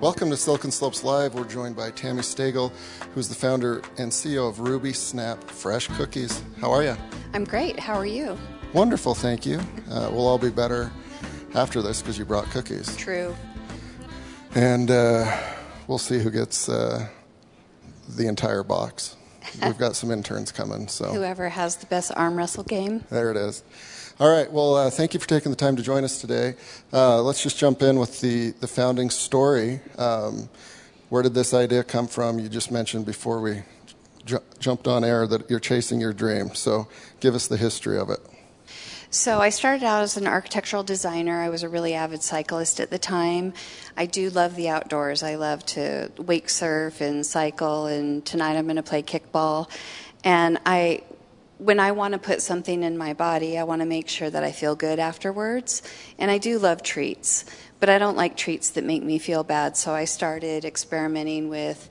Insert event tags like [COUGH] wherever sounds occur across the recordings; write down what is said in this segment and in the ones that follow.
Welcome to Silicon Slopes Live. We're joined by Tami Steggell, who's the founder and CEO of RubySnap Fresh Cookies. How are you? I'm great. How are you? Wonderful, thank you. Uh, we'll all be better after this because you brought cookies. True. And uh, we'll see who gets uh, the entire box. [LAUGHS] We've got some interns coming, so Whoever has the best arm wrestle game. there it is. All right. Well, uh, thank you for taking the time to join us today. Uh, let's just jump in with the the founding story. Um, where did this idea come from? You just mentioned before we ju- jumped on air that you're chasing your dream. So, give us the history of it. So I started out as an architectural designer. I was a really avid cyclist at the time. I do love the outdoors. I love to wake surf and cycle and tonight I'm going to play kickball. And I when I want to put something in my body, I want to make sure that I feel good afterwards. And I do love treats, but I don't like treats that make me feel bad. So I started experimenting with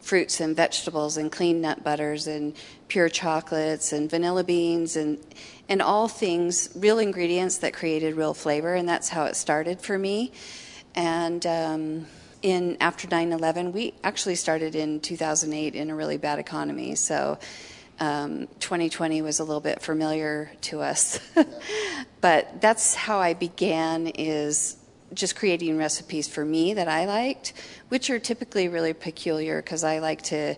fruits and vegetables and clean nut butters and pure chocolates and vanilla beans and and all things real ingredients that created real flavor and that's how it started for me and um, in after 9-11 we actually started in 2008 in a really bad economy so um, 2020 was a little bit familiar to us [LAUGHS] but that's how i began is just creating recipes for me that I liked, which are typically really peculiar because I like to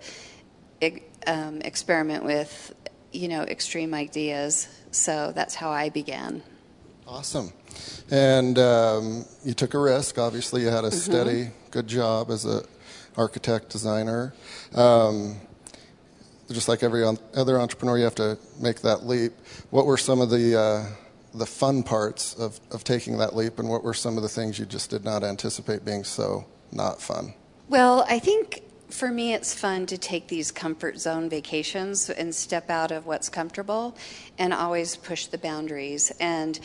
um, experiment with, you know, extreme ideas. So that's how I began. Awesome. And um, you took a risk. Obviously, you had a mm-hmm. steady, good job as a architect designer. Um, just like every other entrepreneur, you have to make that leap. What were some of the uh, the fun parts of, of taking that leap, and what were some of the things you just did not anticipate being so not fun? Well, I think for me, it's fun to take these comfort zone vacations and step out of what's comfortable and always push the boundaries. And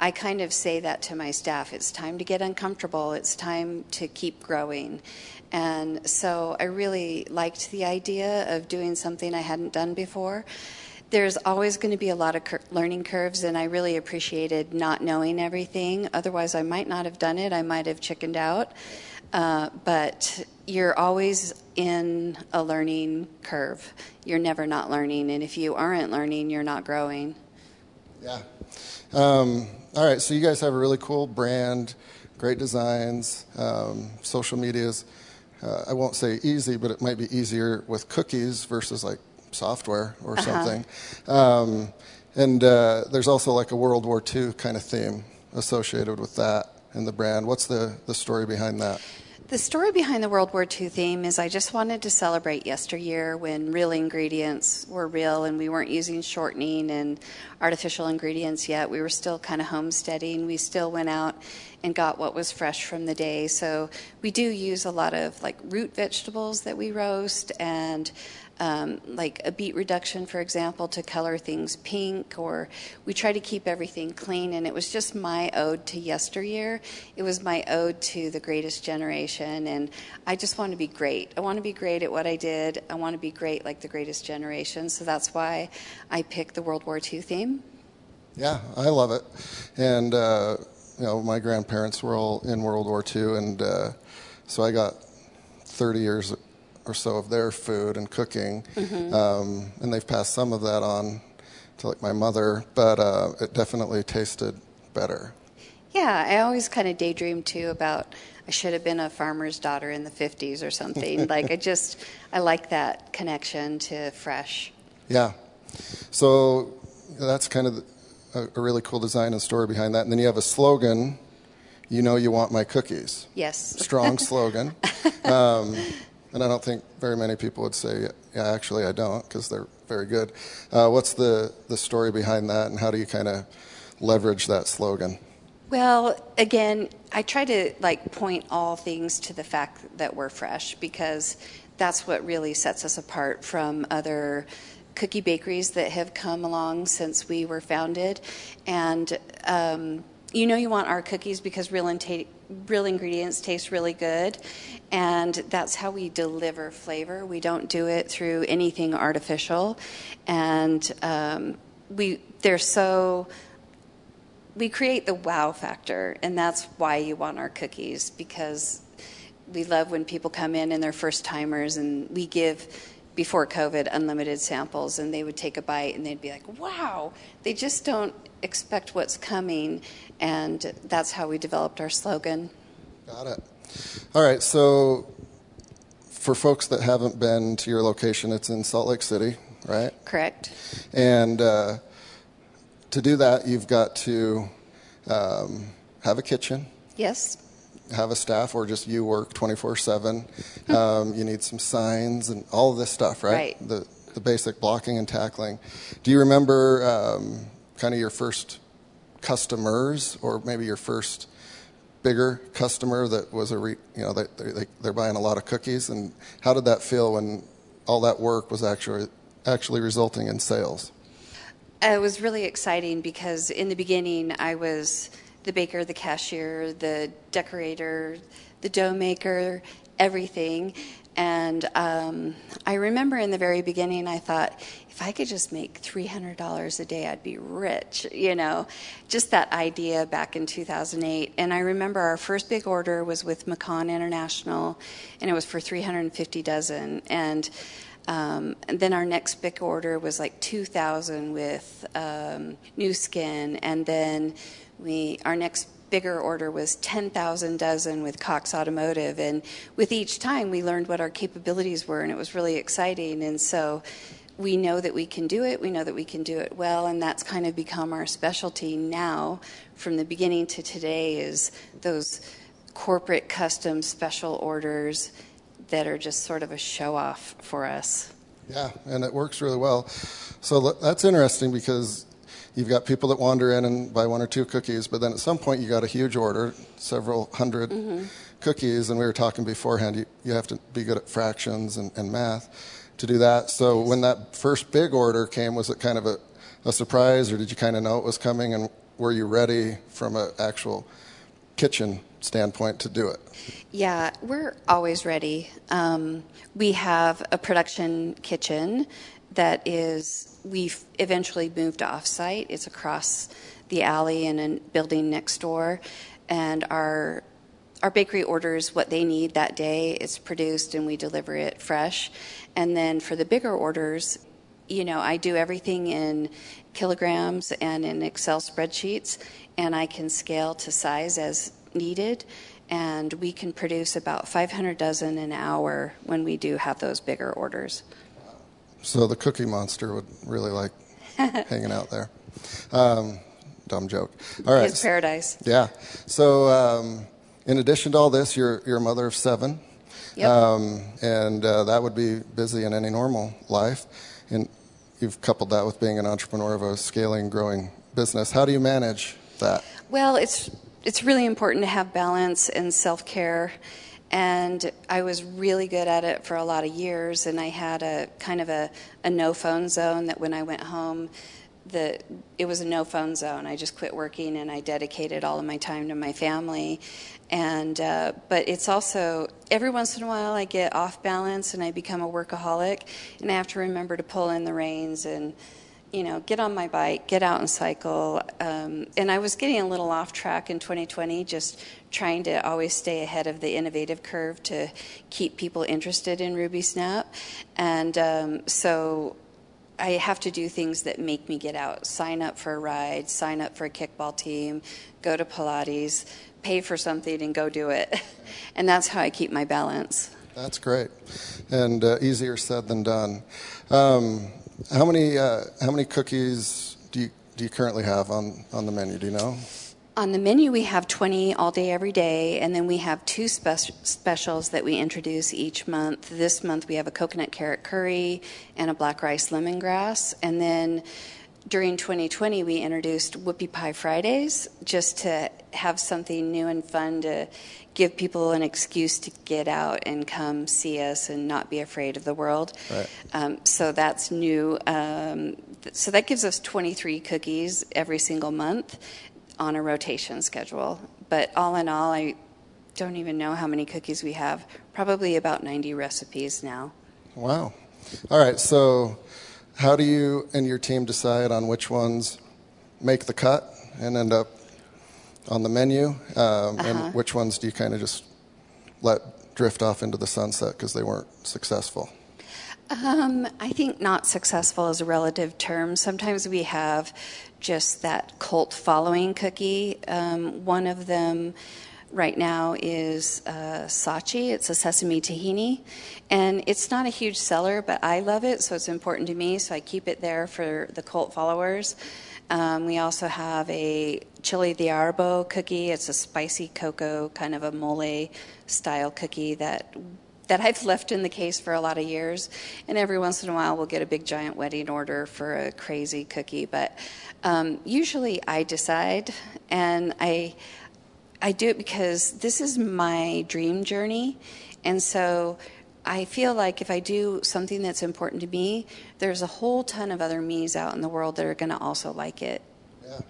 I kind of say that to my staff it's time to get uncomfortable, it's time to keep growing. And so I really liked the idea of doing something I hadn't done before there's always going to be a lot of cur- learning curves, and I really appreciated not knowing everything. Otherwise, I might not have done it. I might have chickened out. Uh, but you're always in a learning curve. You're never not learning, and if you aren't learning, you're not growing. Yeah. Um, all right. So you guys have a really cool brand, great designs, um, social medias. Uh, I won't say easy, but it might be easier with cookies versus like software or uh-huh. something. Um, and uh, there's also like a World War II kind of theme associated with that in the brand. What's the, the story behind that? The story behind the World War II theme is I just wanted to celebrate yesteryear when real ingredients were real and we weren't using shortening and artificial ingredients yet. We were still kind of homesteading. We still went out and got what was fresh from the day. So we do use a lot of like root vegetables that we roast and um, like a beet reduction, for example, to color things pink, or we try to keep everything clean. And it was just my ode to yesteryear. It was my ode to the greatest generation. And I just want to be great. I want to be great at what I did. I want to be great like the greatest generation. So that's why I picked the World War II theme. Yeah, I love it. And, uh, you know, my grandparents were all in World War II, and uh, so I got 30 years or so of their food and cooking, mm-hmm. um, and they've passed some of that on to like my mother, but uh, it definitely tasted better. Yeah, I always kind of daydream too about I should have been a farmer's daughter in the 50s or something. [LAUGHS] like I just I like that connection to fresh. Yeah. So that's kind of a, a really cool design and story behind that. And then you have a slogan, you know you want my cookies. Yes. Strong [LAUGHS] slogan. [LAUGHS] Um, and I don't think very many people would say, yeah, actually, I don't, because they're very good. Uh, what's the, the story behind that, and how do you kind of leverage that slogan? Well, again, I try to like point all things to the fact that we're fresh because that's what really sets us apart from other cookie bakeries that have come along since we were founded. And um, you know you want our cookies because real, in real ingredients taste really good and that's how we deliver flavor. We don't do it through anything artificial and um, we they're so we create the wow factor and that's why you want our cookies because we love when people come in and they're first timers, and we give before COVID unlimited samples, and they would take a bite and they'd be like, "Wow!" They just don't expect what's coming, and that's how we developed our slogan. Got it. All right, so for folks that haven't been to your location, it's in Salt Lake City, right? Correct. And uh, to do that, you've got to um, have a kitchen, Yes. Have a staff, or just you work 24 7. Um, you need some signs and all of this stuff, right? Right. The, the basic blocking and tackling. Do you remember um, kind of your first customers, or maybe your first bigger customer that was a, re, you know, they, they, they're buying a lot of cookies? And how did that feel when all that work was actually, actually resulting in sales? It was really exciting because in the beginning I was the baker, the cashier, the decorator, the dough maker, everything. And um, I remember in the very beginning I thought, if I could just make $300 a day, I'd be rich, you know, just that idea back in 2008. And I remember our first big order was with McCon International, and it was for 350 dozen. And um, and then our next big order was like 2,000 with um, Nu Skin, and then we our next bigger order was 10,000 dozen with Cox Automotive, and with each time we learned what our capabilities were, and it was really exciting. And so we know that we can do it. We know that we can do it well, and that's kind of become our specialty now. From the beginning to today, is those corporate custom special orders that are just sort of a show off for us. Yeah, and it works really well. So that's interesting because you've got people that wander in and buy one or two cookies, but then at some point you got a huge order, several 100 Mm-hmm. cookies, and we were talking beforehand, you, you have to be good at fractions and, and math to do that. So when that first big order came, was it kind of a, a surprise, or did you kind of know it was coming, and were you ready from an actual kitchen standpoint to do it? Yeah, we're always ready. Um, we have a production kitchen that is, we've eventually moved off site. It's across the alley in a building next door. And our our bakery orders what they need that day. It's produced and we deliver it fresh. And then for the bigger orders, you know, I do everything in kilograms and in Excel spreadsheets, and I can scale to size as needed. And we can produce about 500 dozen an hour when we do have those bigger orders. So the Cookie Monster would really like [LAUGHS] hanging out there. Um, dumb joke. All right. It's paradise. Yeah. So, um, in addition to all this, you're you're a mother of seven, Yep. um, and uh, that would be busy in any normal life. And you've coupled that with being an entrepreneur of a scaling, growing business. How do you manage that? Well, it's it's really important to have balance and self care. And I was really good at it for a lot of years, and I had a kind of a, a no phone zone that when I went home, the it was a no phone zone. I just quit working and I dedicated all of my time to my family. And uh, but it's also every once in a while I get off balance and I become a workaholic, and I have to remember to pull in the reins and you know, get on my bike, get out and cycle. Um, and I was getting a little off track in 2020, just trying to always stay ahead of the innovative curve to keep people interested in RubySnap. And um, so I have to do things that make me get out. Sign up for a ride, sign up for a kickball team, go to Pilates, pay for something, and go do it. [LAUGHS] and that's how I keep my balance. That's great, and uh, easier said than done. Um, how many uh, how many cookies do you do you currently have on, on the menu? Do you know? On the menu, we have 20 all day, every day, and then we have two spe- specials that we introduce each month. This month, we have a coconut carrot curry and a black rice lemongrass. And then during 2020, we introduced Whoopie Pie Fridays just to have something new and fun to give people an excuse to get out and come see us and not be afraid of the world. Right. Um, so that's new. Um, th- so that gives us 23 cookies every single month on a rotation schedule. But all in all, I don't even know how many cookies we have. Probably about 90 recipes now. Wow. All right. So, how do you and your team decide on which ones make the cut and end up on the menu, um, and which ones do you kind of just let drift off into the sunset because they weren't successful? Um, I think not successful is a relative term. Sometimes we have just that cult following cookie. Um, one of them right now is uh, Sachi. It's a sesame tahini. And it's not a huge seller, but I love it, so it's important to me, so I keep it there for the cult followers. Um, we also have a chili de arbo cookie. It's a spicy cocoa, kind of a mole style cookie that that I've left in the case for a lot of years. And every once in a while, we'll get a big giant wedding order for a crazy cookie. But um, usually, I decide, and I I do it because this is my dream journey, and so. I feel like if I do something that's important to me, there's a whole ton of other me's out in the world that are going to also like it. Yeah.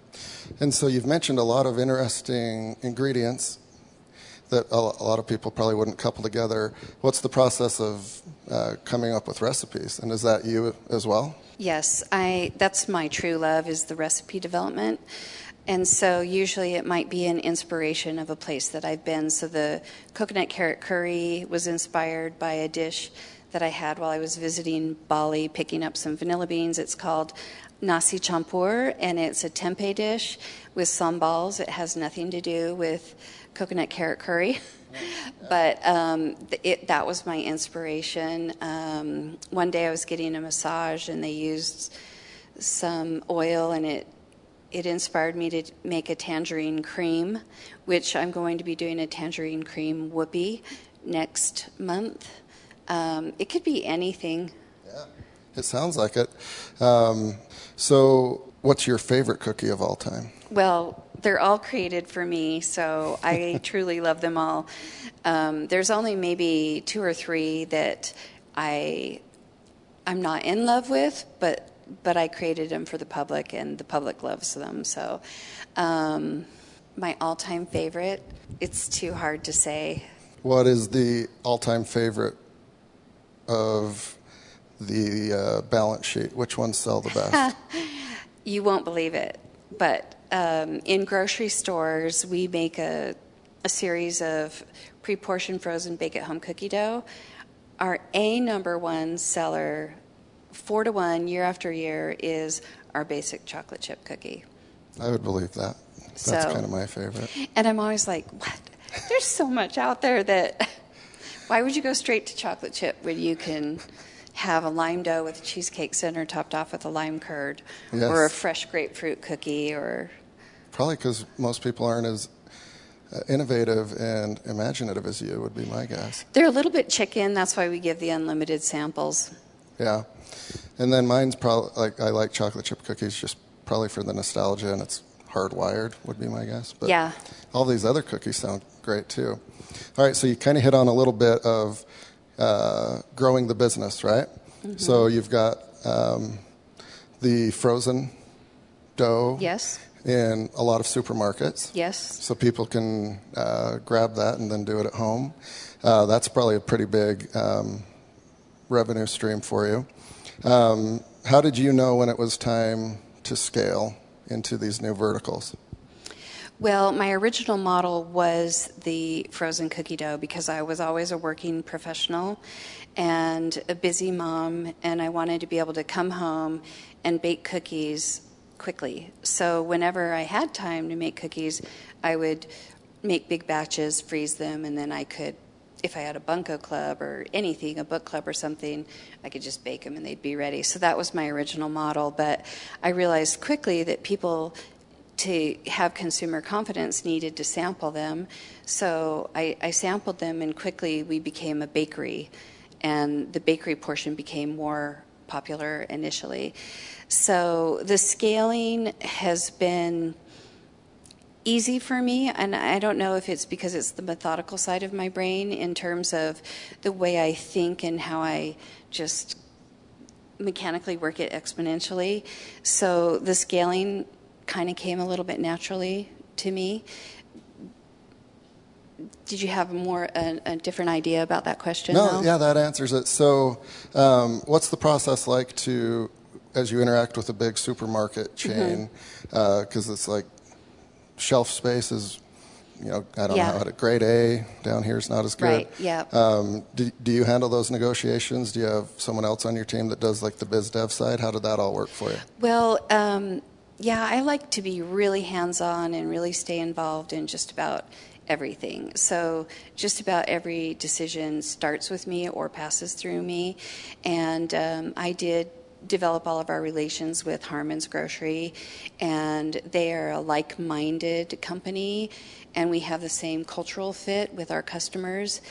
And so you've mentioned a lot of interesting ingredients that a lot of people probably wouldn't couple together. What's the process of uh, coming up with recipes, and is that you as well? Yes, I. That's my true love is the recipe development. And so usually it might be an inspiration of a place that I've been. So the coconut carrot curry was inspired by a dish that I had while I was visiting Bali, picking up some vanilla beans. It's called nasi campur, and it's a tempeh dish with sambals. It has nothing to do with coconut carrot curry. [LAUGHS] but um, it, that was my inspiration. Um, one day I was getting a massage and they used some oil and it it inspired me to make a tangerine cream, which I'm going to be doing a tangerine cream whoopie next month. Um, it could be anything. Yeah, it sounds like it. Um, so, what's your favorite cookie of all time? Well, they're all created for me, so I [LAUGHS] truly love them all. Um, there's only maybe two or three that I I'm not in love with, but but I created them for the public, and the public loves them. So, um, my all-time favorite. It's too hard to say. What is the all-time favorite of the uh, balance sheet? Which ones sell the best? [LAUGHS] you won't believe it, but um, in grocery stores, we make a, a series of pre portioned frozen bake at home cookie dough. Our A number one seller, four to one year after year, is our basic chocolate chip cookie. I would believe that. That's so, kind of my favorite. And I'm always like, what? There's so much out there that. [LAUGHS] Why would you go straight to chocolate chip when you can have a lime dough with a cheesecake center topped off with a lime curd, yes. or a fresh grapefruit cookie, or probably because most people aren't as uh, innovative and imaginative as you would be my guess. They're a little bit chicken. That's why we give the unlimited samples. Yeah, and then mine's probably like I like chocolate chip cookies just probably for the nostalgia and it's hardwired would be my guess. But yeah, all these other cookies sound great too. All right, so you kind of hit on a little bit of uh, growing the business, right? Mm-hmm. So you've got um, the frozen dough. Yes. In a lot of supermarkets. Yes. So people can uh, grab that and then do it at home. Uh, that's probably a pretty big um, revenue stream for you. Um, how did you know when it was time to scale into these new verticals? Well, my original model was the frozen cookie dough because I was always a working professional and a busy mom, and I wanted to be able to come home and bake cookies quickly. So, whenever I had time to make cookies, I would make big batches, freeze them, and then I could if I had a bunko club or anything, a book club or something, I could just bake them and they'd be ready. So that was my original model. But I realized quickly that people to have consumer confidence needed to sample them. So I, I, sampled them, and quickly we became a bakery, and the bakery portion became more popular initially. So the scaling has been easy for me, and I don't know if it's because it's the methodical side of my brain in terms of the way I think and how I just mechanically work it exponentially. So the scaling kind of came a little bit naturally to me. Did you have more a, a different idea about that question? No, though? yeah, that answers it. So, um, what's the process like to, as you interact with a big supermarket mm-hmm. chain, because mm-hmm. uh, it's like shelf space is you know, I don't Yeah. know how to grade A down here is not as good. Right, yeah. Um, do, do you handle those negotiations? Do you have someone else on your team that does like the biz dev side? How did that all work for you? Well, um, yeah, I like to be really hands on and really stay involved in just about everything. So, just about every decision starts with me or passes through me. And um, I did develop all of our relations with Harmon's Grocery, and they are a like minded company, and we have the same cultural fit with our customers.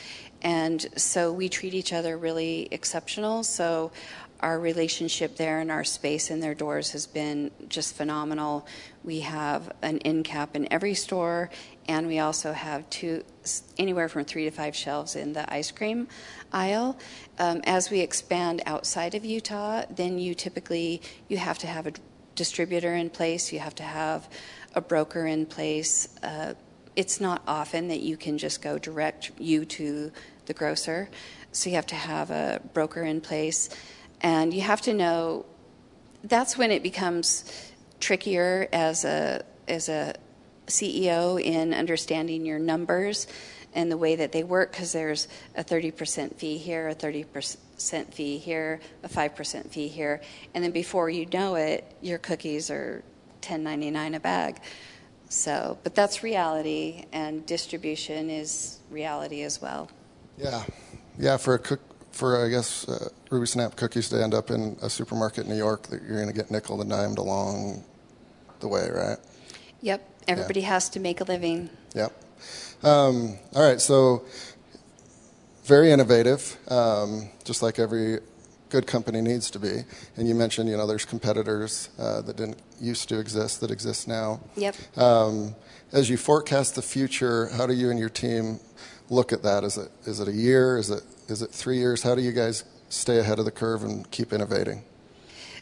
And so we treat each other really exceptional. So our relationship there and our space in their doors has been just phenomenal. We have an end cap in every store, and we also have two, anywhere from three to five shelves in the ice cream aisle. Um, as we expand outside of Utah, then you typically you have to have a distributor in place. You have to have a broker in place. Uh, it's not often that you can just go direct you to the grocer. So you have to have a broker in place. And you have to know that's when it becomes trickier as a as a CEO in understanding your numbers and the way that they work because there's a 30% fee here, a 30% fee here, a 5% fee here, and then before you know it, your cookies are 10.99 a bag. So, but that's reality, and distribution is reality as well. Yeah, yeah. For a cook, for I guess uh, RubySnap cookies to end up in a supermarket in New York, that you're going to get nickel and dimed along the way, right? Yep. Everybody yeah. has to make a living. Yep. Um, all right. So very innovative, um, just like every good company needs to be. And you mentioned, you know, there's competitors uh, that didn't used to exist that exist now. Yep. Um, as you forecast the future, how do you and your team look at that? Is it is it a year? Is it is it three years? How do you guys stay ahead of the curve and keep innovating?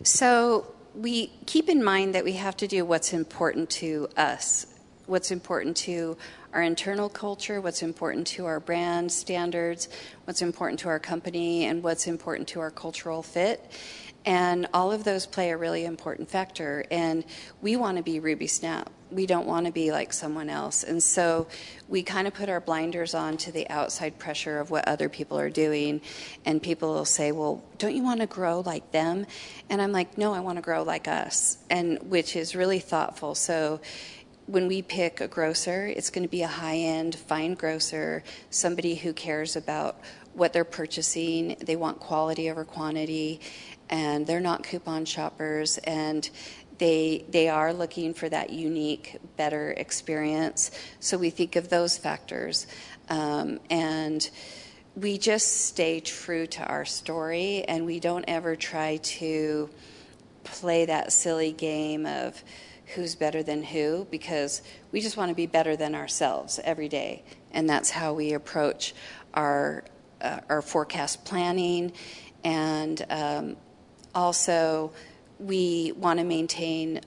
So we keep in mind that we have to do what's important to us, what's important to our internal culture, what's important to our brand standards, what's important to our company, and what's important to our cultural fit. And all of those play a really important factor. And we want to be RubySnap. We don't want to be like someone else. And so we kind of put our blinders on to the outside pressure of what other people are doing. And people will say, well, don't you want to grow like them? And I'm like, no, I want to grow like us. And which is really thoughtful. So when we pick a grocer, it's going to be a high end, fine grocer, somebody who cares about what they're purchasing. They want quality over quantity and they're not coupon shoppers and they they are looking for that unique better experience so we think of those factors um, and we just stay true to our story and we don't ever try to play that silly game of who's better than who because we just want to be better than ourselves every day and that's how we approach our uh, our forecast planning and um, also we want to maintain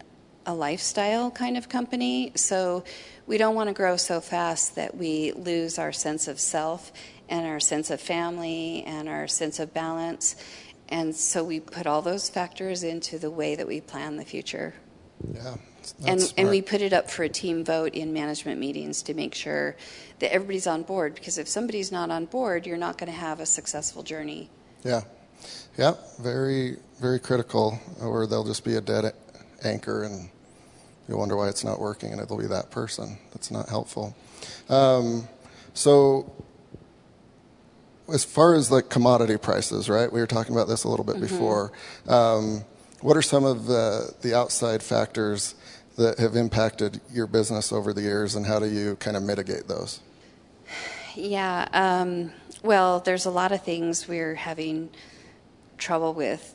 a lifestyle kind of company. So we don't want to grow so fast that we lose our sense of self and our sense of family and our sense of balance. And so we put all those factors into the way that we plan the future. Yeah. And, and we put it up for a team vote in management meetings to make sure that everybody's on board. Because if somebody's not on board, you're not going to have a successful journey. Yeah. Yeah. Very, very critical, or they'll just be a dead anchor and you'll wonder why it's not working, and it'll be that person. That's not helpful. Um, so, as far as like commodity prices, right? We were talking about this a little bit mm-hmm. before. Um, what are some of the, the outside factors that have impacted your business over the years, and how do you kind of mitigate those? Yeah, um, well, there's a lot of things we're having trouble with.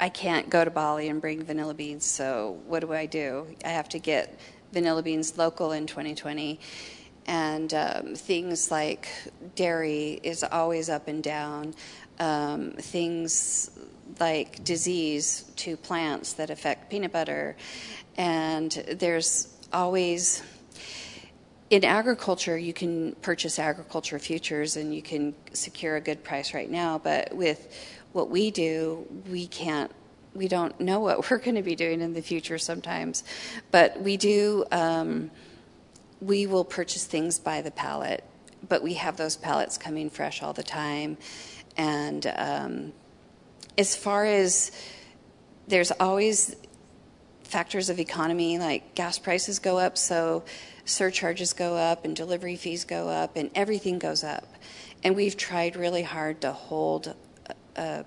I can't go to Bali and bring vanilla beans, so what do I do? I have to get vanilla beans local in 2020. And um, things like dairy is always up and down. Um, things like disease to plants that affect peanut butter. And there's always in agriculture, you can purchase agriculture futures and you can secure a good price right now. But with what we do, we can't, we don't know what [LAUGHS] we're going to be doing in the future sometimes. But we do, um, we will purchase things by the pallet, but we have those pallets coming fresh all the time. And um, as far as there's always factors of economy, like gas prices go up, so surcharges go up, and delivery fees go up, and everything goes up. And we've tried really hard to hold a,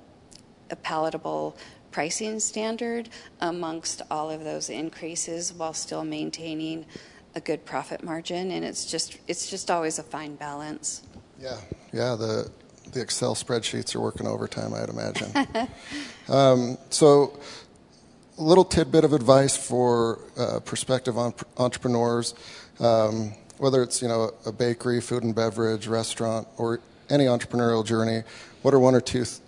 a palatable pricing standard amongst all of those increases while still maintaining a good profit margin and it's just it's just always a fine balance yeah yeah the the excel spreadsheets are working overtime i'd imagine [LAUGHS] um, so little tidbit of advice for uh, prospective entrepreneurs um, whether it's you know a bakery food and beverage restaurant or any entrepreneurial journey what are one or two th-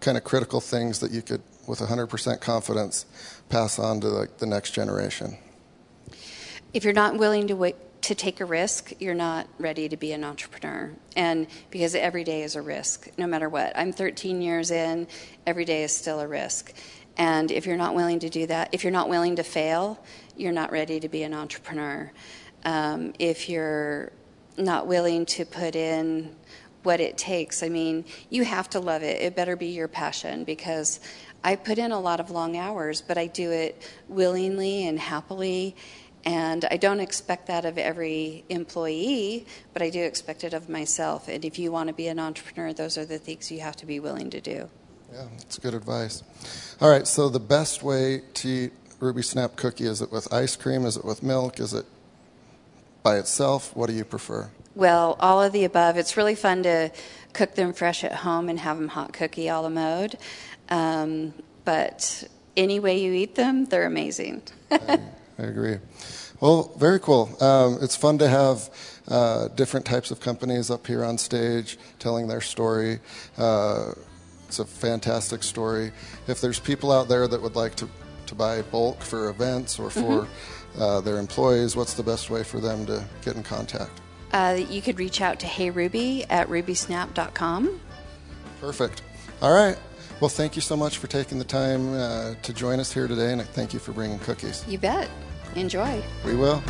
kind of critical things that you could with 100% confidence pass on to like the next generation? If you're not willing to wait, to take a risk, you're not ready to be an entrepreneur. And because every day is a risk, no matter what. I'm 13 years in, every day is still a risk. And if you're not willing to do that, if you're not willing to fail, you're not ready to be an entrepreneur. Um, if you're not willing to put in what it takes, I mean, you have to love it. It better be your passion because I put in a lot of long hours, but I do it willingly and happily. And I don't expect that of every employee, but I do expect it of myself. And if you want to be an entrepreneur, those are the things you have to be willing to do. Yeah, that's good advice. All right, so the best way to eat RubySnap cookie is it with ice cream? Is it with milk? Is it by itself? What do you prefer? Well, all of the above. It's really fun to cook them fresh at home and have them hot cookie a la mode. Um, but any way you eat them, they're amazing. [LAUGHS] I, I, agree. Well, very cool. Um, it's fun to have uh, different types of companies up here on stage telling their story. Uh, it's a fantastic story. If there's people out there that would like to, to buy bulk for events or for mm-hmm. uh, their employees, what's the best way for them to get in contact? Uh, you could reach out to heyruby at rubysnap.com. Perfect. All right. Well, thank you so much for taking the time uh, to join us here today, and thank you for bringing cookies. You bet. Enjoy. We will.